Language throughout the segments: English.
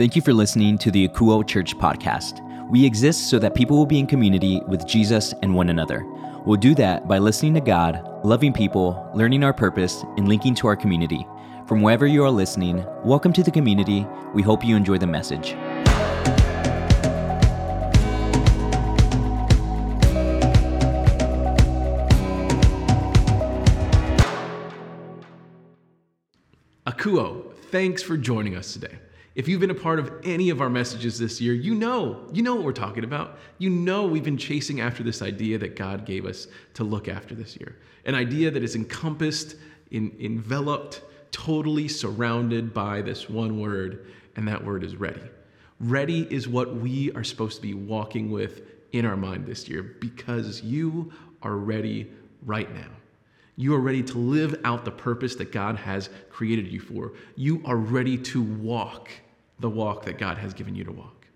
Thank you for listening to the Akouo Church podcast. We exist so that people will be in community with Jesus and one another. We'll do that by listening to God, loving people, learning our purpose, and linking to our community. From wherever you are listening, welcome to the community. We hope you enjoy the message. Akouo, thanks for joining us today. If you've been a part of any of our messages this year, you know, you know what we're talking about. You know we've been chasing after this idea that God gave us to look after this year. An idea that is encompassed, in, enveloped, totally surrounded by this one word, and that word is ready. Ready is what we are supposed to be walking with in our mind this year because you are ready right now. You are ready to live out the purpose that God has created you for. You are ready to walk the walk that God has given you to walk.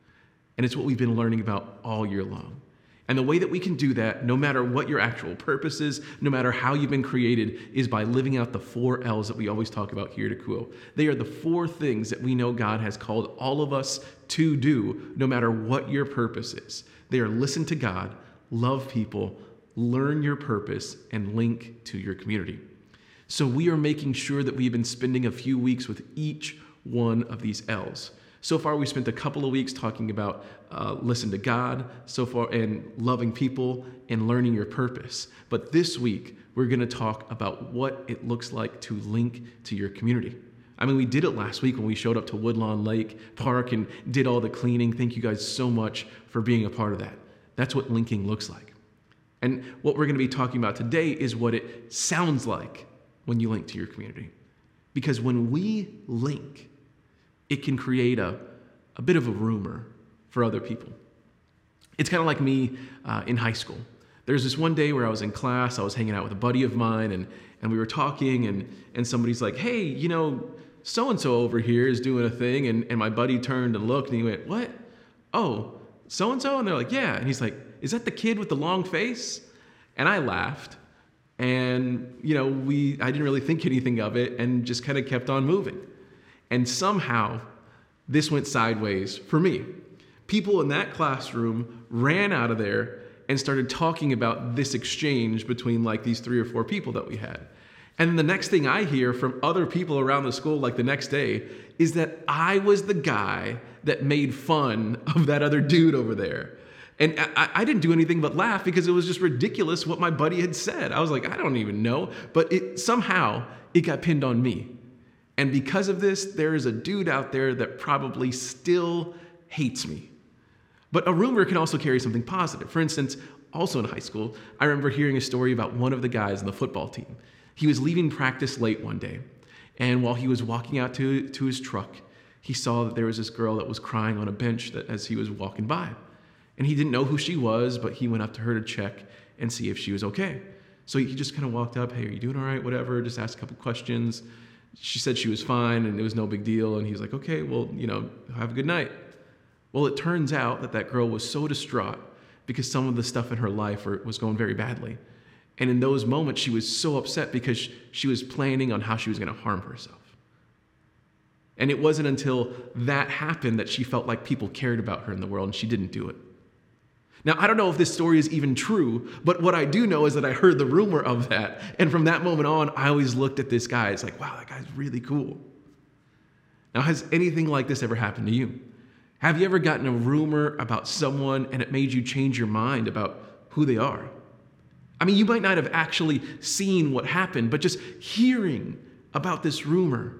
And it's what we've been learning about all year long. And the way that we can do that, no matter what your actual purpose is, no matter how you've been created, is by living out the four L's that we always talk about here at Akouo. They are the four things that we know God has called all of us to do, no matter what your purpose is. They are listen to God, love people, learn your purpose, and link to your community. So we are making sure that we've been spending a few weeks with each one of these L's. So far, we spent a couple of weeks talking about uh, listen to God, so far, and loving people and learning your purpose. But this week, we're going to talk about what it looks like to link to your community. I mean, we did it last week when we showed up to Woodlawn Lake Park and did all the cleaning. Thank you guys so much for being a part of that. That's what linking looks like. And what we're going to be talking about today is what it sounds like when you link to your community. Because when we link, it can create a, a bit of a rumor for other people. It's kind of like me uh, in high school. There's this one day where I was in class, I was hanging out with a buddy of mine, and, and we were talking, and, and somebody's like, hey, you know, so and so over here is doing a thing. And, and my buddy turned and looked, and he went, what? Oh, so and so? And they're like, yeah. And he's like, is that the kid with the long face? And I laughed. And, you know, we, I didn't really think anything of it and just kind of kept on moving. And somehow, this went sideways for me. People in that classroom ran out of there and started talking about this exchange between like these three or four people that we had. And the next thing I hear from other people around the school, like the next day, is that I was the guy that made fun of that other dude over there. And I, I, didn't do anything but laugh because it was just ridiculous what my buddy had said. I was like, I don't even know. But it, somehow it got pinned on me. And because of this, there is a dude out there that probably still hates me. But a rumor can also carry something positive. For instance, also in high school, I remember hearing a story about one of the guys on the football team. He was leaving practice late one day. And while he was walking out to, to his truck, he saw that there was this girl that was crying on a bench that, as he was walking by. And he didn't know who she was, but he went up to her to check and see if she was okay. So he just kind of walked up, hey, are you doing all right? Whatever, just asked a couple questions. She said she was fine and it was no big deal. And he was like, okay, well, you know, have a good night. Well, it turns out that that girl was so distraught because some of the stuff in her life was going very badly. And in those moments, she was so upset because she was planning on how she was going to harm herself. And it wasn't until that happened that she felt like people cared about her in the world and she didn't do it. Now, I don't know if this story is even true, but what I do know is that I heard the rumor of that. And from that moment on, I always looked at this guy. It's like, wow, that guy's really cool. Now, has anything like this ever happened to you? Have you ever gotten a rumor about someone and it made you change your mind about who they are? I mean, you might not have actually seen what happened, but just hearing about this rumor,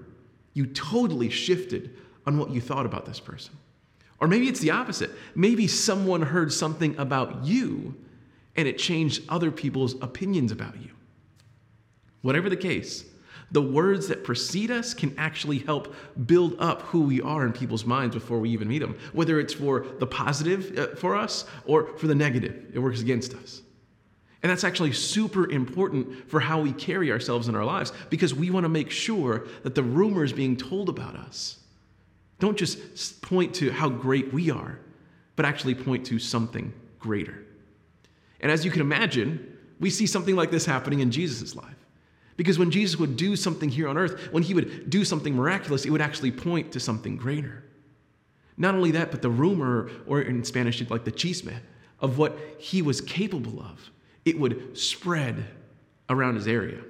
you totally shifted on what you thought about this person. Or maybe it's the opposite. Maybe someone heard something about you and it changed other people's opinions about you. Whatever the case, the words that precede us can actually help build up who we are in people's minds before we even meet them, whether it's for the positive uh, for us or for the negative, it works against us. And that's actually super important for how we carry ourselves in our lives because we want to make sure that the rumors being told about us don't just point to how great we are, but actually point to something greater. And as you can imagine, we see something like this happening in Jesus' life. Because when Jesus would do something here on earth, when he would do something miraculous, it would actually point to something greater. Not only that, but the rumor, or in Spanish, like the chisme, of what he was capable of, it would spread around his area.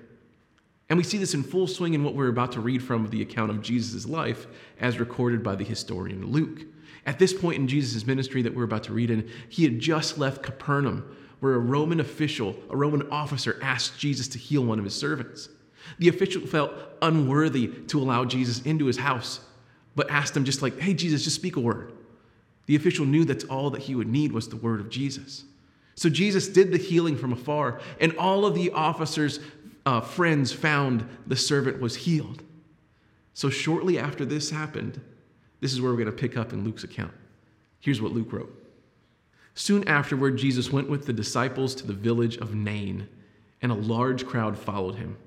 And we see this in full swing in what we're about to read from the account of Jesus' life as recorded by the historian Luke. At this point in Jesus' ministry that we're about to read in, he had just left Capernaum, where a Roman official, a Roman officer, asked Jesus to heal one of his servants. The official felt unworthy to allow Jesus into his house, but asked him just like, hey, Jesus, just speak a word. The official knew that's all that he would need was the word of Jesus. So Jesus did the healing from afar, and all of the officer's uh, friends found the servant was healed. So shortly after this happened, this is where we're going to pick up in Luke's account. Here's what Luke wrote Soon afterward, Jesus went with the disciples to the village of Nain, and a large crowd followed him.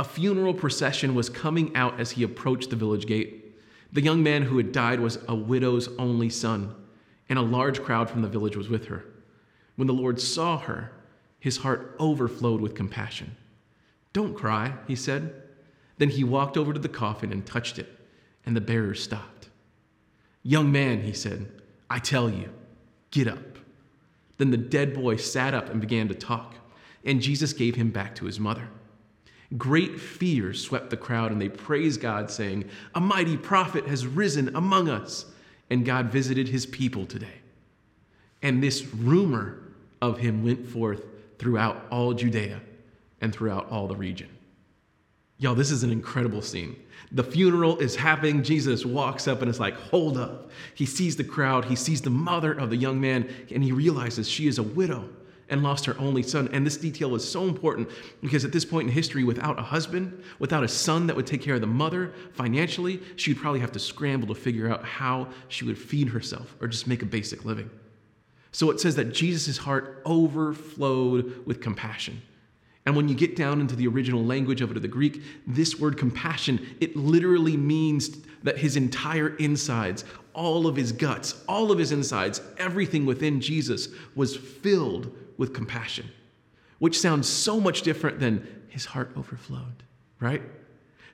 A funeral procession was coming out as he approached the village gate. The young man who had died was a widow's only son, and a large crowd from the village was with her. When the Lord saw her, his heart overflowed with compassion. Don't cry, he said. Then he walked over to the coffin and touched it, and the bearers stopped. Young man, he said, I tell you, get up. Then the dead boy sat up and began to talk, and Jesus gave him back to his mother. Great fear swept the crowd, and they praised God, saying, A mighty prophet has risen among us, and God visited his people today. And this rumor of him went forth throughout all Judea and throughout all the region. Y'all, this is an incredible scene. The funeral is happening. Jesus walks up and is like, Hold up. He sees the crowd, he sees the mother of the young man, and he realizes she is a widow and lost her only son. And this detail is so important because at this point in history, without a husband, without a son that would take care of the mother financially, she would probably have to scramble to figure out how she would feed herself or just make a basic living. So it says that Jesus' heart overflowed with compassion. And when you get down into the original language of it, of the Greek, this word compassion, it literally means that his entire insides, all of his guts, all of his insides, everything within Jesus was filled with compassion, which sounds so much different than his heart overflowed, right?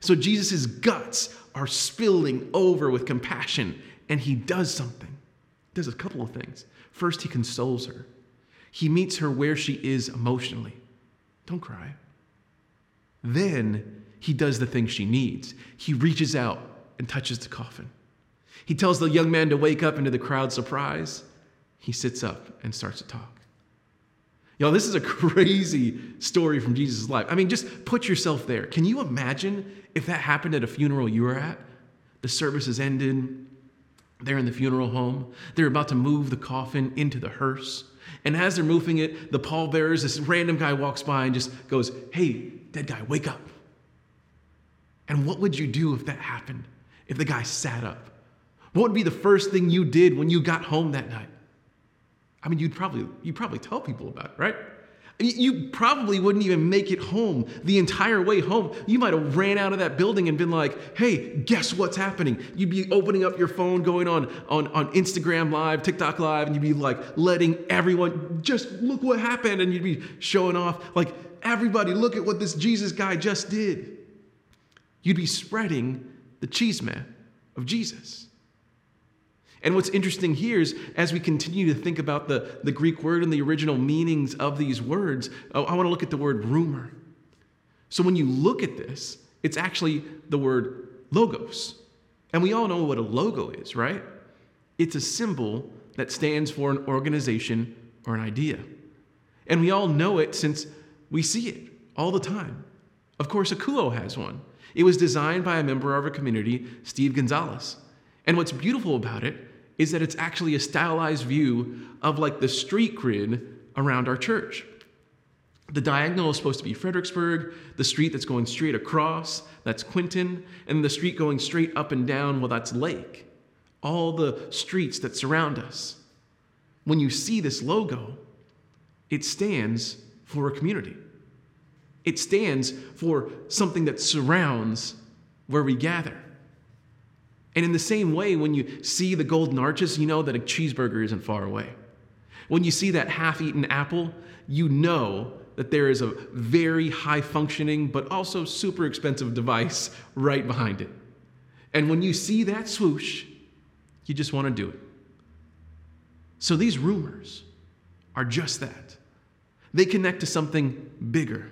So Jesus' guts are spilling over with compassion, and he does something. He does a couple of things. First, he consoles her. He meets her where she is emotionally. Don't cry. Then he does the thing she needs. He reaches out and touches the coffin. He tells the young man to wake up, and to the crowd's surprise, he sits up and starts to talk. Y'all, this is a crazy story from Jesus' life. I mean, just put yourself there. Can you imagine if that happened at a funeral you were at? The service has ended. They're in the funeral home. They're about to move the coffin into the hearse. And as they're moving it, the pallbearers, this random guy walks by and just goes, Hey, dead guy, wake up. And what would you do if that happened? If the guy sat up? What would be the first thing you did when you got home that night? I mean, you'd probably you'd probably tell people about it, right? You probably wouldn't even make it home the entire way home. You might have ran out of that building and been like, hey, guess what's happening? You'd be opening up your phone, going on, on, on Instagram Live, TikTok Live, and you'd be like letting everyone just look what happened. And you'd be showing off, like, everybody, look at what this Jesus guy just did. You'd be spreading the chisme of Jesus. And what's interesting here is as we continue to think about the, the Greek word and the original meanings of these words, I want to look at the word rumor. So when you look at this, it's actually the word logos. And we all know what a logo is, right? It's a symbol that stands for an organization or an idea. And we all know it since we see it all the time. Of course, Akouo has one. It was designed by a member of our community, Steve Gonzalez. And what's beautiful about it is that it's actually a stylized view of like the street grid around our church. The diagonal is supposed to be Fredericksburg, the street that's going straight across, that's Quinton, and the street going straight up and down, well, that's Lake. All the streets that surround us. When you see this logo, it stands for a community. It stands for something that surrounds where we gather. And in the same way, when you see the golden arches, you know that a cheeseburger isn't far away. When you see that half eaten apple, you know that there is a very high functioning, but also super expensive device right behind it. And when you see that swoosh, You just want to do it. So these rumors are just that. They connect to something bigger.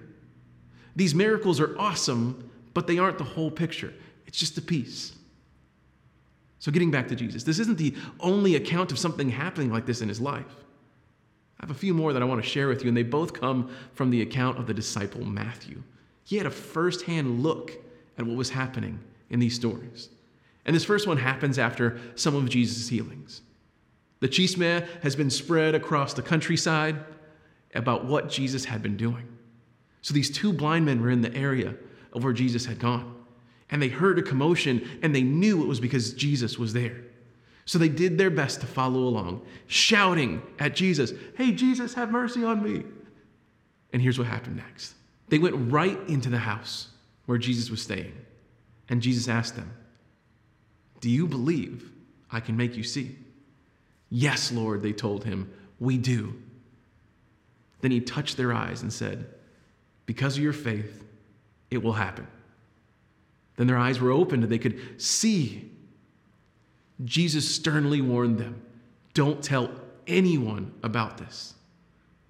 These miracles are awesome, but they aren't the whole picture. It's just a piece. So, getting back to Jesus, this isn't the only account of something happening like this in his life. I have a few more that I want to share with you, and they both come from the account of the disciple Matthew. He had a firsthand look at what was happening in these stories. And this first one happens after some of Jesus' healings. The chisme has been spread across the countryside about what Jesus had been doing. So these two blind men were in the area of where Jesus had gone. And they heard a commotion and they knew it was because Jesus was there. So they did their best to follow along, shouting at Jesus, Hey, Jesus, have mercy on me. And here's what happened next they went right into the house where Jesus was staying. And Jesus asked them, Do you believe I can make you see? Yes, Lord, they told him, We do. Then he touched their eyes and said, Because of your faith, it will happen. Then their eyes were opened and they could see. Jesus sternly warned them don't tell anyone about this.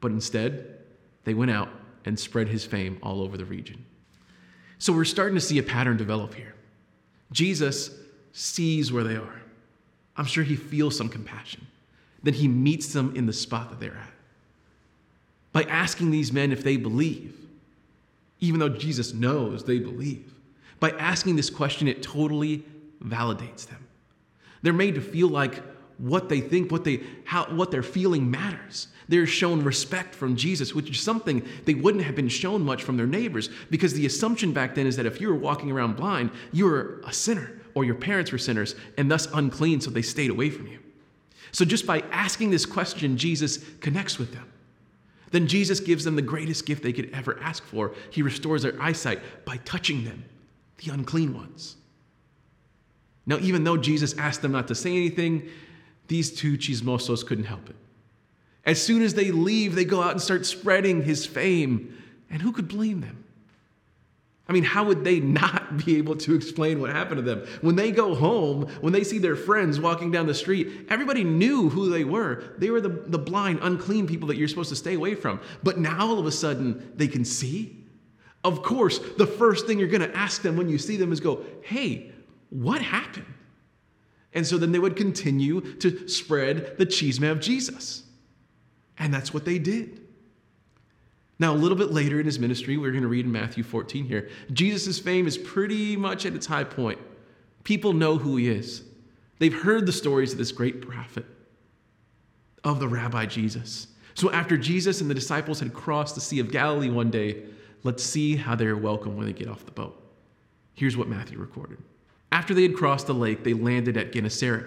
But instead, they went out and spread his fame all over the region. So we're starting to see a pattern develop here. Jesus sees where they are. I'm sure he feels some compassion. Then he meets them in the spot that they're at by asking these men if they believe, even though Jesus knows they believe. By asking this question, it totally validates them. They're made to feel like what they think, what they how what they're feeling matters. They're shown respect from Jesus, which is something they wouldn't have been shown much from their neighbors, because the assumption back then is that if you were walking around blind, you were a sinner, or your parents were sinners, and thus unclean, so they stayed away from you. So just by asking this question, Jesus connects with them. Then Jesus gives them the greatest gift they could ever ask for. He restores their eyesight by touching them, the unclean ones. Now, even though Jesus asked them not to say anything, these two chismosos couldn't help it. As soon as they leave, they go out and start spreading his fame. And who could blame them? I mean, how would they not be able to explain what happened to them? When they go home, when they see their friends walking down the street, everybody knew who they were. They were the, the blind, unclean people that you're supposed to stay away from. But now all of a sudden, they can see. Of course, the first thing you're going to ask them when you see them is go, hey, what happened? And so then they would continue to spread the chisme of Jesus. And that's what they did. Now, a little bit later in his ministry, we're going to read in Matthew 14 here, Jesus' fame is pretty much at its high point. People know who he is. They've heard the stories of this great prophet, of the rabbi Jesus. So, after Jesus and the disciples had crossed the Sea of Galilee one day, let's see how they are welcomed when they get off the boat. Here's what Matthew recorded. After they had crossed the lake, they landed at Gennesaret,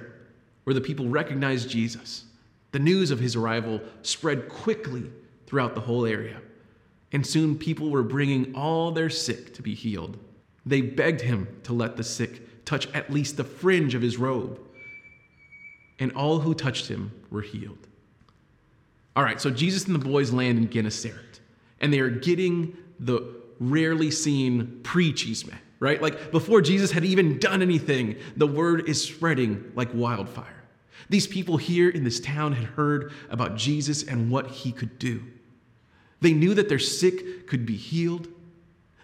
where the people recognized Jesus. The news of his arrival spread quickly throughout the whole area and soon people were bringing all their sick to be healed. They begged him to let the sick touch at least the fringe of his robe, and all who touched him were healed. All right, so Jesus and the boys land in Gennesaret, and they are getting the rarely seen pre chisme, right? Like before Jesus had even done anything, the word is spreading like wildfire. These people here in this town had heard about Jesus and what he could do. They knew that their sick could be healed.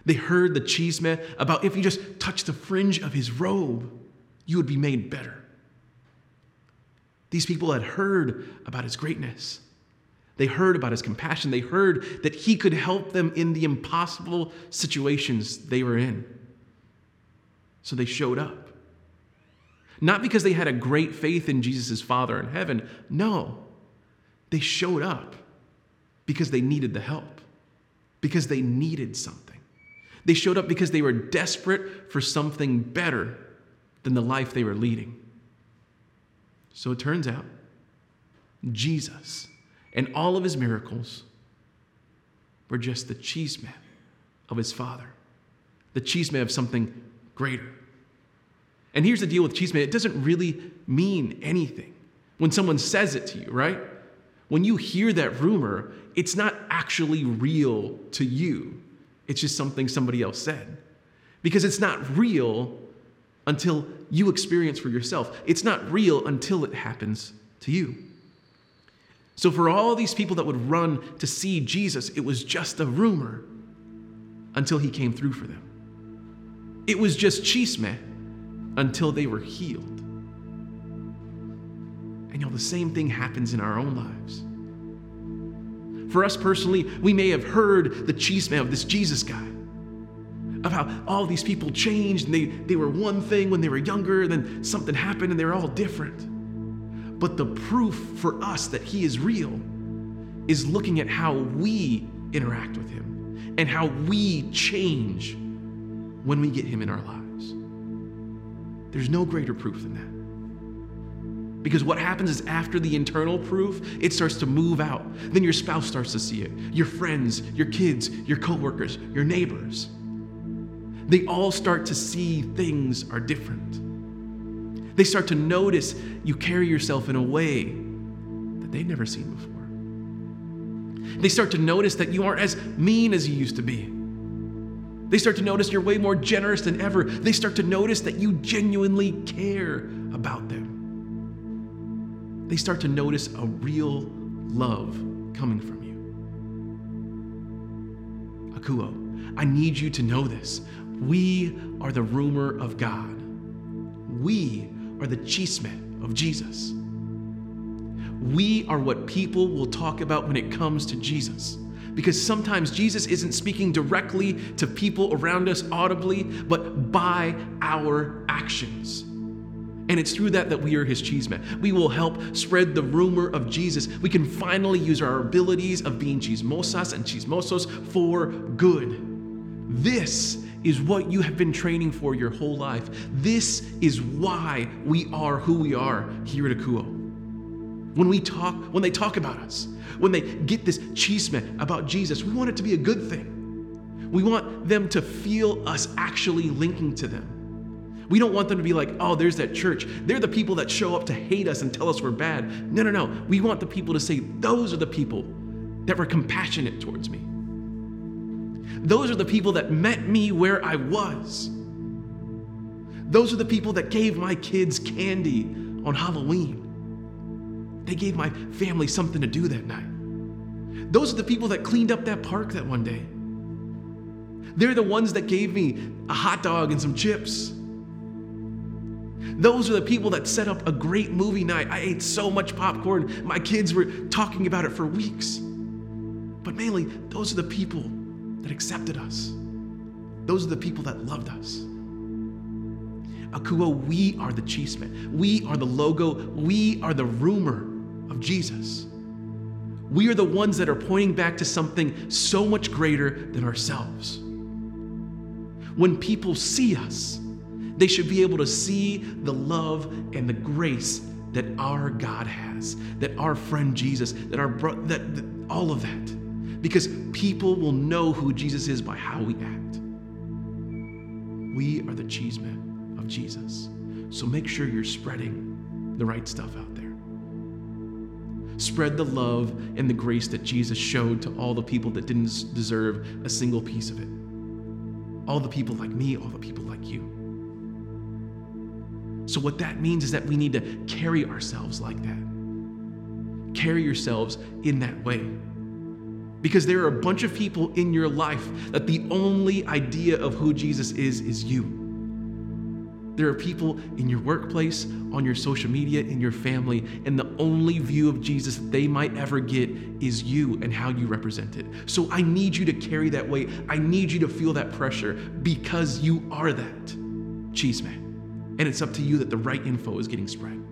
They heard the chisme about if you just touch the fringe of his robe, you would be made better. These people had heard about his greatness. They heard about his compassion. They heard that he could help them in the impossible situations they were in. So they showed up. Not because they had a great faith in Jesus' Father in heaven. No, they showed up because they needed the help, because they needed something. They showed up because they were desperate for something better than the life they were leading. So it turns out Jesus and all of his miracles were just the chisme of his father, the chisme of something greater. And here's the deal with chisme it doesn't really mean anything when someone says it to you, right? When you hear that rumor, it's not actually real to you. It's just something somebody else said. Because it's not real until you experience for yourself. It's not real until it happens to you. So, for all these people that would run to see Jesus, it was just a rumor until he came through for them. It was just chisme until they were healed. And know, the same thing happens in our own lives. For us personally, we may have heard the chisme of this Jesus guy, of how all these people changed and they, they were one thing when they were younger, and then something happened and they're all different. But the proof for us that he is real is looking at how we interact with him and how we change when we get him in our lives. There's no greater proof than that. Because what happens is after the internal proof, it starts to move out. Then your spouse starts to see it, your friends, your kids, your coworkers, your neighbors. They all start to see things are different. They start to notice you carry yourself in a way that they've never seen before. They start to notice that you aren't as mean as you used to be. They start to notice you're way more generous than ever. They start to notice that you genuinely care about them they start to notice a real love coming from you. Akouo, I need you to know this. We are the rumor of God. We are the chisme of Jesus. We are what people will talk about when it comes to Jesus. Because sometimes Jesus isn't speaking directly to people around us audibly, but by our actions. And it's through that that we are his chisme. We will help spread the rumor of Jesus. We can finally use our abilities of being chismosas and chismosos for good. This is what you have been training for your whole life. This is why we are who we are here at Akouo. When we talk, when they talk about us, when they get this chisme about Jesus, we want it to be a good thing. We want them to feel us actually linking to them. We don't want them to be like, oh, there's that church. They're the people that show up to hate us and tell us we're bad. No, no, no. We want the people to say, those are the people that were compassionate towards me. Those are the people that met me where I was. Those are the people that gave my kids candy on Halloween. They gave my family something to do that night. Those are the people that cleaned up that park that one day. They're the ones that gave me a hot dog and some chips. Those are the people that set up a great movie night. I ate so much popcorn. My kids were talking about it for weeks. But mainly, those are the people that accepted us. Those are the people that loved us. Akouo, we are the chisme. We are the logo. We are the rumor of Jesus. We are the ones that are pointing back to something so much greater than ourselves. When people see us, they should be able to see the love and the grace that our God has, that our friend Jesus, that our bro- that, that all of that. Because people will know who Jesus is by how we act. We are the chisme of Jesus. So make sure you're spreading the right stuff out there. Spread the love and the grace that Jesus showed to all the people that didn't deserve a single piece of it. All the people like me, all the people like you. So, what that means is that we need to carry ourselves like that. Carry yourselves in that way. Because there are a bunch of people in your life that the only idea of who Jesus is is you. There are people in your workplace, on your social media, in your family, and the only view of Jesus that they might ever get is you and how you represent it. So I need you to carry that weight. I need you to feel that pressure because you are that. cheese man. And it's up to you that the right info is getting spread.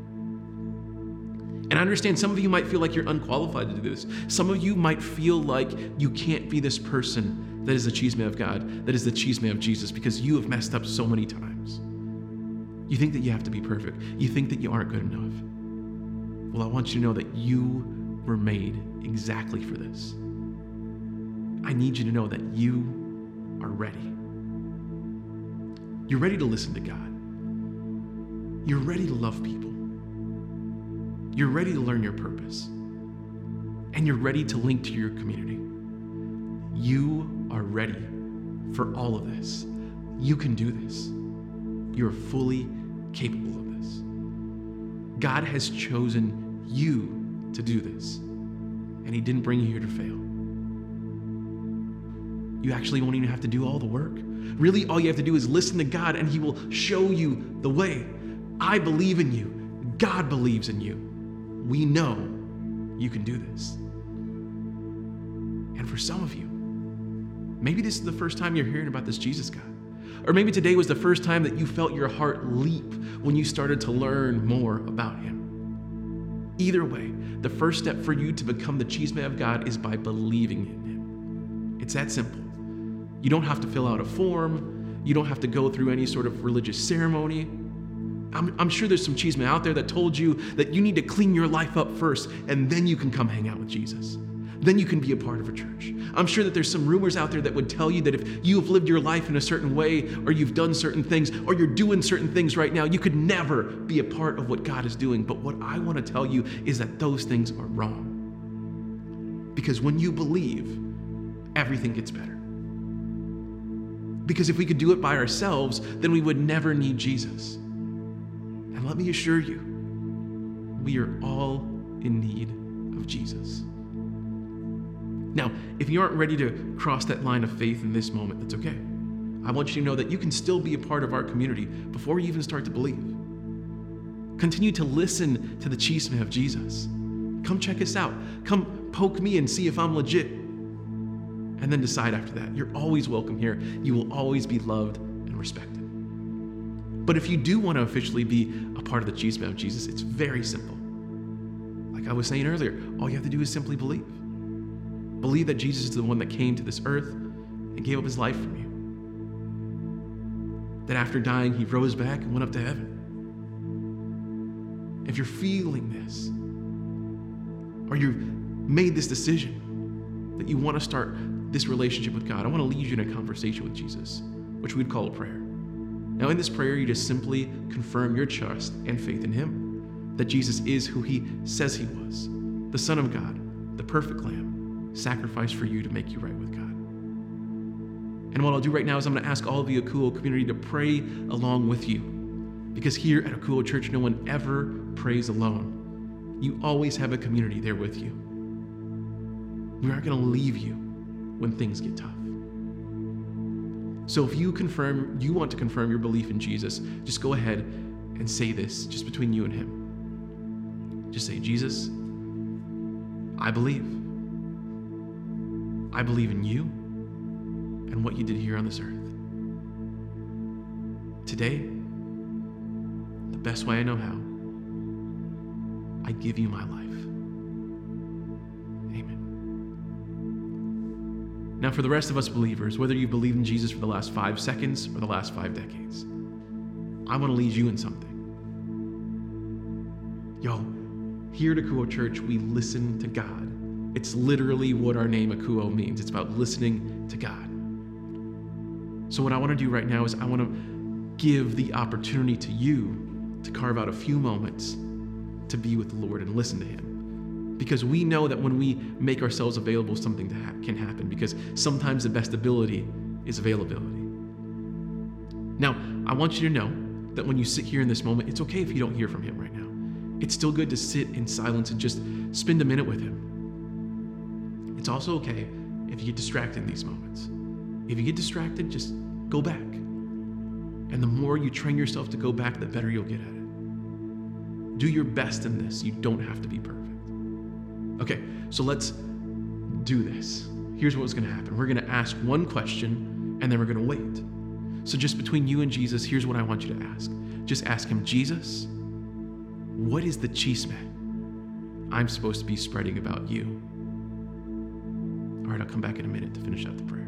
And I understand some of you might feel like you're unqualified to do this. Some of you might feel like you can't be this person that is the chisme of God, that is the chisme of Jesus, because you have messed up so many times. You think that you have to be perfect. You think that you aren't good enough. Well, I want you to know that you were made exactly for this. I need you to know that you are ready. You're ready to listen to God. You're ready to love people. You're ready to learn your purpose. And you're ready to link to your community. You are ready for all of this. You can do this. you're fully capable of this. God has chosen you to do this, and He didn't bring you here to fail. You actually won't even have to do all the work. Really, all you have to do is listen to God, and He will show you the way. I believe in you. God believes in you. We know you can do this. And for some of you, maybe this is the first time you're hearing about this Jesus guy. Or maybe today was the first time that you felt your heart leap when you started to learn more about him. Either way, the first step for you to become the chisme of God is by believing in him. It's that simple. You don't have to fill out a form, you don't have to go through any sort of religious ceremony. I'm, I'm, sure there's some chisme out there that told you that you need to clean your life up first and then you can come hang out with Jesus then you can be a part of a church. I'm sure that there's some rumors out there that would tell you that if you've lived your life in a certain way, or you've done certain things, or you're doing certain things right now, you could never be a part of what God is doing. But what I want to tell you is that those things are wrong. Because when you believe, everything gets better. Because if we could do it by ourselves, then we would never need Jesus. And let me assure you, we are all in need of Jesus. Now, if you aren't ready to cross that line of faith in this moment, that's okay. I want you to know that you can still be a part of our community before you even start to believe. Continue to listen to the chisme of Jesus. Come check us out. Come poke me and see if I'm legit. And then decide after that. You're always welcome here. You will always be loved and respected. But if you do want to officially be a part of the chisme of Jesus, it's very simple. Like I was saying earlier, all you have to do is simply believe. Believe that Jesus is the one that came to this earth and gave up his life for you. That after dying, he rose back and went up to heaven. If you're feeling this, or you've made this decision that you want to start this relationship with God, I want to lead you in a conversation with Jesus, which we'd call a prayer. Now, in this prayer, you just simply confirm your trust and faith in Him, that Jesus is who He says He was, the Son of God, the perfect Lamb sacrifice for you to make you right with God. And what I'll do right now is I'm going to ask all of the Akouo community to pray along with you. Because here at Akouo Church, no one ever prays alone. You always have a community there with you. We aren't going to leave you when things get tough. So if you confirm, you want to confirm your belief in Jesus, just go ahead and say this just between you and him. Just say, Jesus, I believe. I believe in you and what you did here on this earth. Today, the best way I know how, I give you my life. Now, for the rest of us believers, whether you've believed in Jesus for the last five seconds or the last five decades, I want to lead you in something. Yo, here at Akouo Church, we listen to God it's literally what our name Akouo means. It's about listening to God. So, what I want to do right now is I want to give the opportunity to you to carve out a few moments to be with the Lord and listen to Him. Because we know that when we make ourselves available, something ha- can happen. Because sometimes the best ability is availability. Now, I want you to know that when you sit here in this moment, it's okay if you don't hear from Him right now. It's still good to sit in silence and just spend a minute with Him. It's also okay if you get distracted in these moments. If you get distracted, just go back. And the more you train yourself to go back, the better you'll get at it. Do your best in this. You don't have to be perfect. Okay, so let's do this. Here's what's going to happen we're going to ask one question and then we're going to wait. So, just between you and Jesus, here's what I want you to ask. Just ask him, Jesus, what is the chisme I'm supposed to be spreading about you? All right, I'll come back in a minute to finish out the prayer.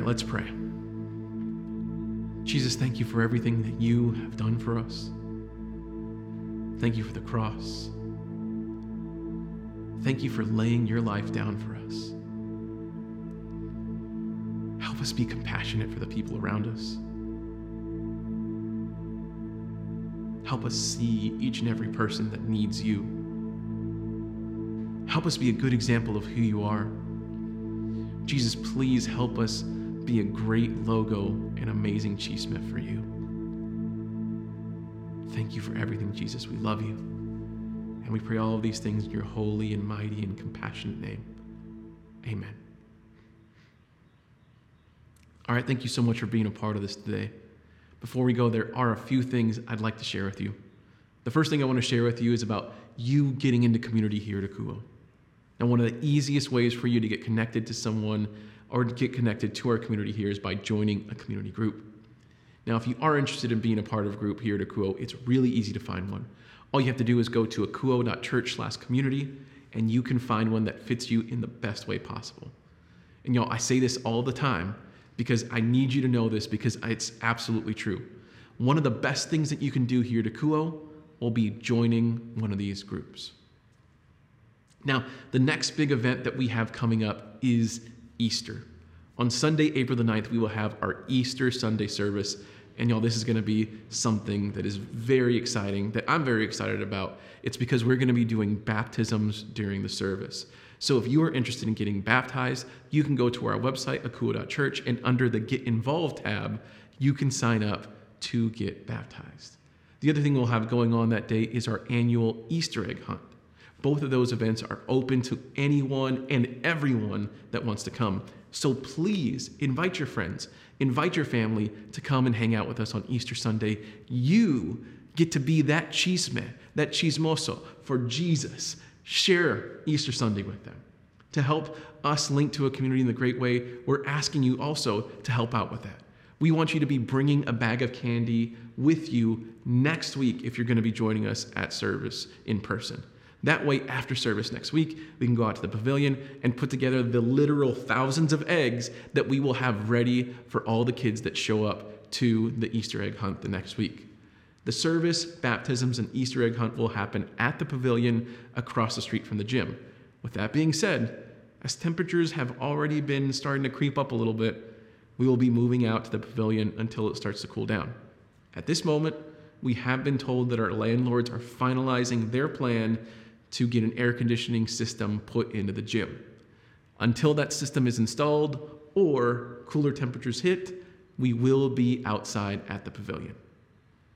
Right, let's pray. Jesus, thank you for everything that you have done for us. Thank you for the cross. Thank you for laying your life down for us. Help us be compassionate for the people around us. Help us see each and every person that needs you. Help us be a good example of who you are. Jesus, please help us be a great logo and amazing chisme for you. Thank you for everything, Jesus. We love you. And we pray all of these things in your holy and mighty and compassionate name. Amen. All right, thank you so much for being a part of this today. Before we go, there are a few things I'd like to share with you. The first thing I want to share with you is about you getting into community here at Akouo. Now, one of the easiest ways for you to get connected to someone or to get connected to our community here is by joining a community group. Now, if you are interested in being a part of a group here at Akouo, it's really easy to find one. All you have to do is go to akouo.church slash community and you can find one that fits you in the best way possible. And y'all, I say this all the time because I need you to know this because it's absolutely true. One of the best things that you can do here at Akouo will be joining one of these groups. Now, the next big event that we have coming up is Easter. On Sunday, April the 9th, we will have our Easter Sunday service. And y'all, this is going to be something that is very exciting, that I'm very excited about. It's because we're going to be doing baptisms during the service. So if you are interested in getting baptized, you can go to our website, akouo.church, and under the Get Involved tab, you can sign up to get baptized. The other thing we'll have going on that day is our annual Easter egg hunt. Both of those events are open to anyone and everyone that wants to come. So please invite your friends, invite your family to come and hang out with us on Easter Sunday. You get to be that chisme, that chismoso for Jesus. Share Easter Sunday with them. To help us link to a community in the great way, we're asking you also to help out with that. We want you to be bringing a bag of candy with you next week if you're going to be joining us at service in person. That way, after service next week, we can go out to the pavilion and put together the literal thousands of eggs that we will have ready for all the kids that show up to the Easter egg hunt the next week. The service, baptisms, and Easter egg hunt will happen at the pavilion across the street from the gym. With that being said, as temperatures have already been starting to creep up a little bit, we will be moving out to the pavilion until it starts to cool down. At this moment, we have been told that our landlords are finalizing their plan to get an air conditioning system put into the gym. Until that system is installed or cooler temperatures hit, we will be outside at the pavilion.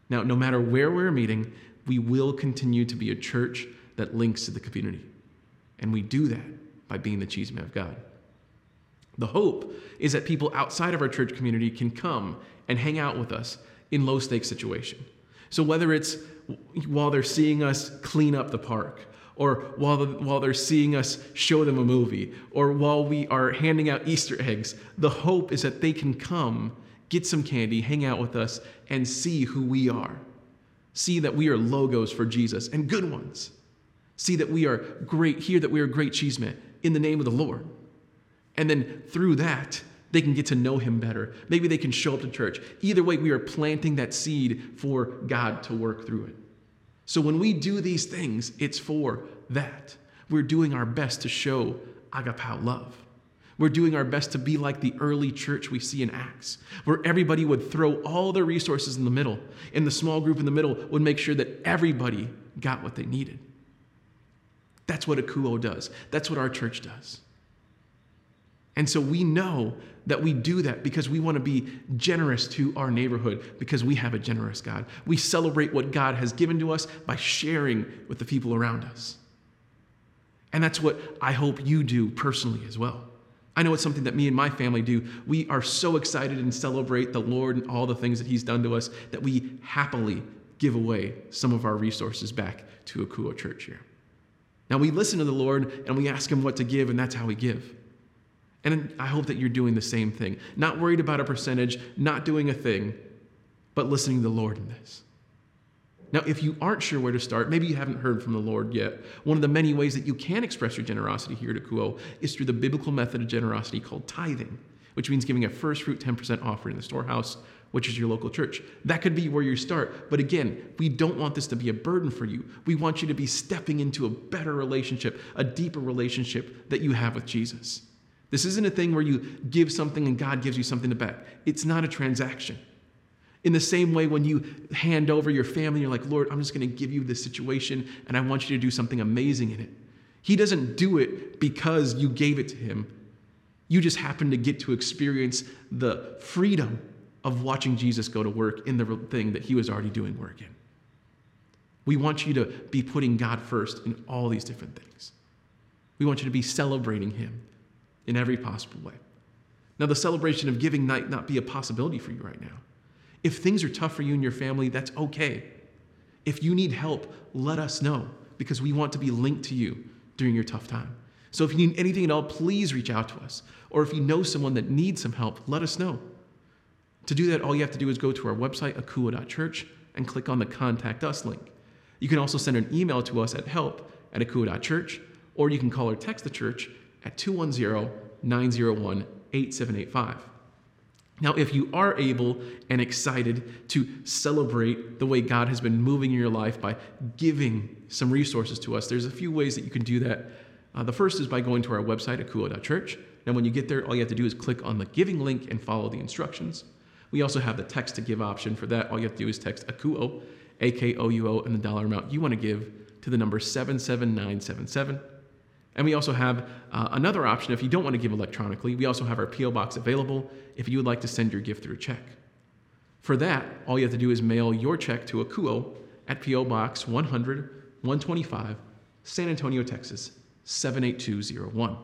Now, no matter where we're meeting, we will continue to be a church that links to the community. And we do that by being the chisme of God. The hope is that people outside of our church community can come and hang out with us in low stakes situation. So whether it's while they're seeing us clean up the park, or while, the, while they're seeing us show them a movie, or while we are handing out Easter eggs, the hope is that they can come, get some candy, hang out with us, and see who we are. See that we are logos for Jesus and good ones. See that we are great, hear that we are great cheesemen in the name of the Lord. And then through that, they can get to know him better. Maybe they can show up to church. Either way, we are planting that seed for God to work through it. So when we do these things, it's for that. We're doing our best to show agapao love. We're doing our best to be like the early church we see in Acts, where everybody would throw all their resources in the middle, and the small group in the middle would make sure that everybody got what they needed. That's what Akouo does. That's what our church does. And so we know that we do that because we want to be generous to our neighborhood because we have a generous God. We celebrate what God has given to us by sharing with the people around us. And that's what I hope you do personally as well. I know it's something that me and my family do. We are so excited and celebrate the Lord and all the things that He's done to us that we happily give away some of our resources back to Akouo Church here. Now we listen to the Lord and we ask Him what to give, and that's how we give. And I hope that you're doing the same thing. Not worried about a percentage, not doing a thing, but listening to the Lord in this. Now, if you aren't sure where to start, maybe you haven't heard from the Lord yet, one of the many ways that you can express your generosity here at Akouo is through the biblical method of generosity called tithing. which means giving a first fruit 10% offering in the storehouse, which is your local church. That could be where you start. But again, we don't want this to be a burden for you. We want you to be stepping into a better relationship, a deeper relationship that you have with Jesus. This isn't a thing where you give something and God gives you something back. It's not a transaction. In the same way, when you hand over your family, you're like, Lord, I'm just going to give you this situation and I want you to do something amazing in it. He doesn't do it because you gave it to him. You just happen to get to experience the freedom of watching Jesus go to work in the thing that he was already doing work in. We want you to be putting God first in all these different things. We want you to be celebrating him in every possible way. Now, the celebration of giving might not be a possibility for you right now. If things are tough for you and your family, that's okay. If you need help, let us know because we want to be linked to you during your tough time. So if you need anything at all, please reach out to us. Or if you know someone that needs some help, let us know. To do that, all you have to do is go to our website, akouo.church, and click on the Contact Us link. You can also send an email to us at help at akouo.church, or you can call or text the church at 210 901 8785. Now, if you are able and excited to celebrate the way God has been moving in your life by giving some resources to us, there's a few ways that you can do that. Uh, the first is by going to our website, akouo.church. Now, when you get there, all you have to do is click on the giving link and follow the instructions. We also have the text to give option. For that, all you have to do is text AKOUO, A K O U O, and the dollar amount you want to give to the number 77977. And we also have uh, another option if you don't want to give electronically. We also have our P.O. Box available if you would like to send your gift through a check. For that, all you have to do is mail your check to Akouo at P.O. Box 100 125, San Antonio, Texas 78201.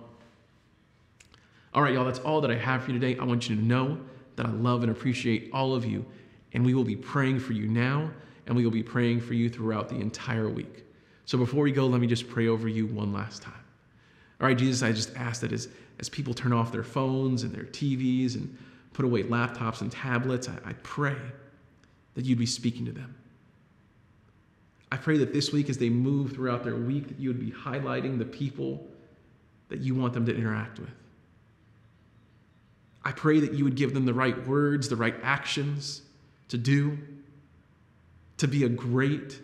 All right, y'all, that's all that I have for you today. I want you to know that I love and appreciate all of you, and we will be praying for you now, and we will be praying for you throughout the entire week. So before we go, let me just pray over you one last time. All right, Jesus, I just ask that as, as people turn off their phones and their TVs and put away laptops and tablets, I, I pray that you'd be speaking to them. I pray that this week, as they move throughout their week, that you would be highlighting the people that you want them to interact with. I pray that you would give them the right words, the right actions to do, to be a great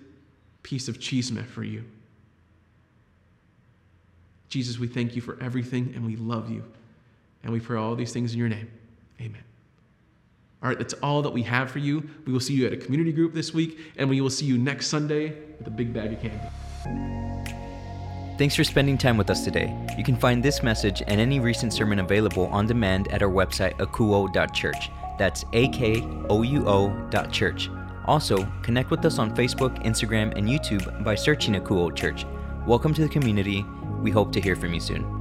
piece of chisme for you. Jesus, we thank you for everything and we love you. And we pray all these things in your name. Amen. All right, that's all that we have for you. We will see you at a community group this week, and we will see you next Sunday with a big bag of candy. Thanks for spending time with us today. You can find this message and any recent sermon available on demand at our website, akouo.church. That's A K O U O church. Also, connect with us on Facebook, Instagram, and YouTube by searching Akouo Church. Welcome to the community we hope to hear from you soon.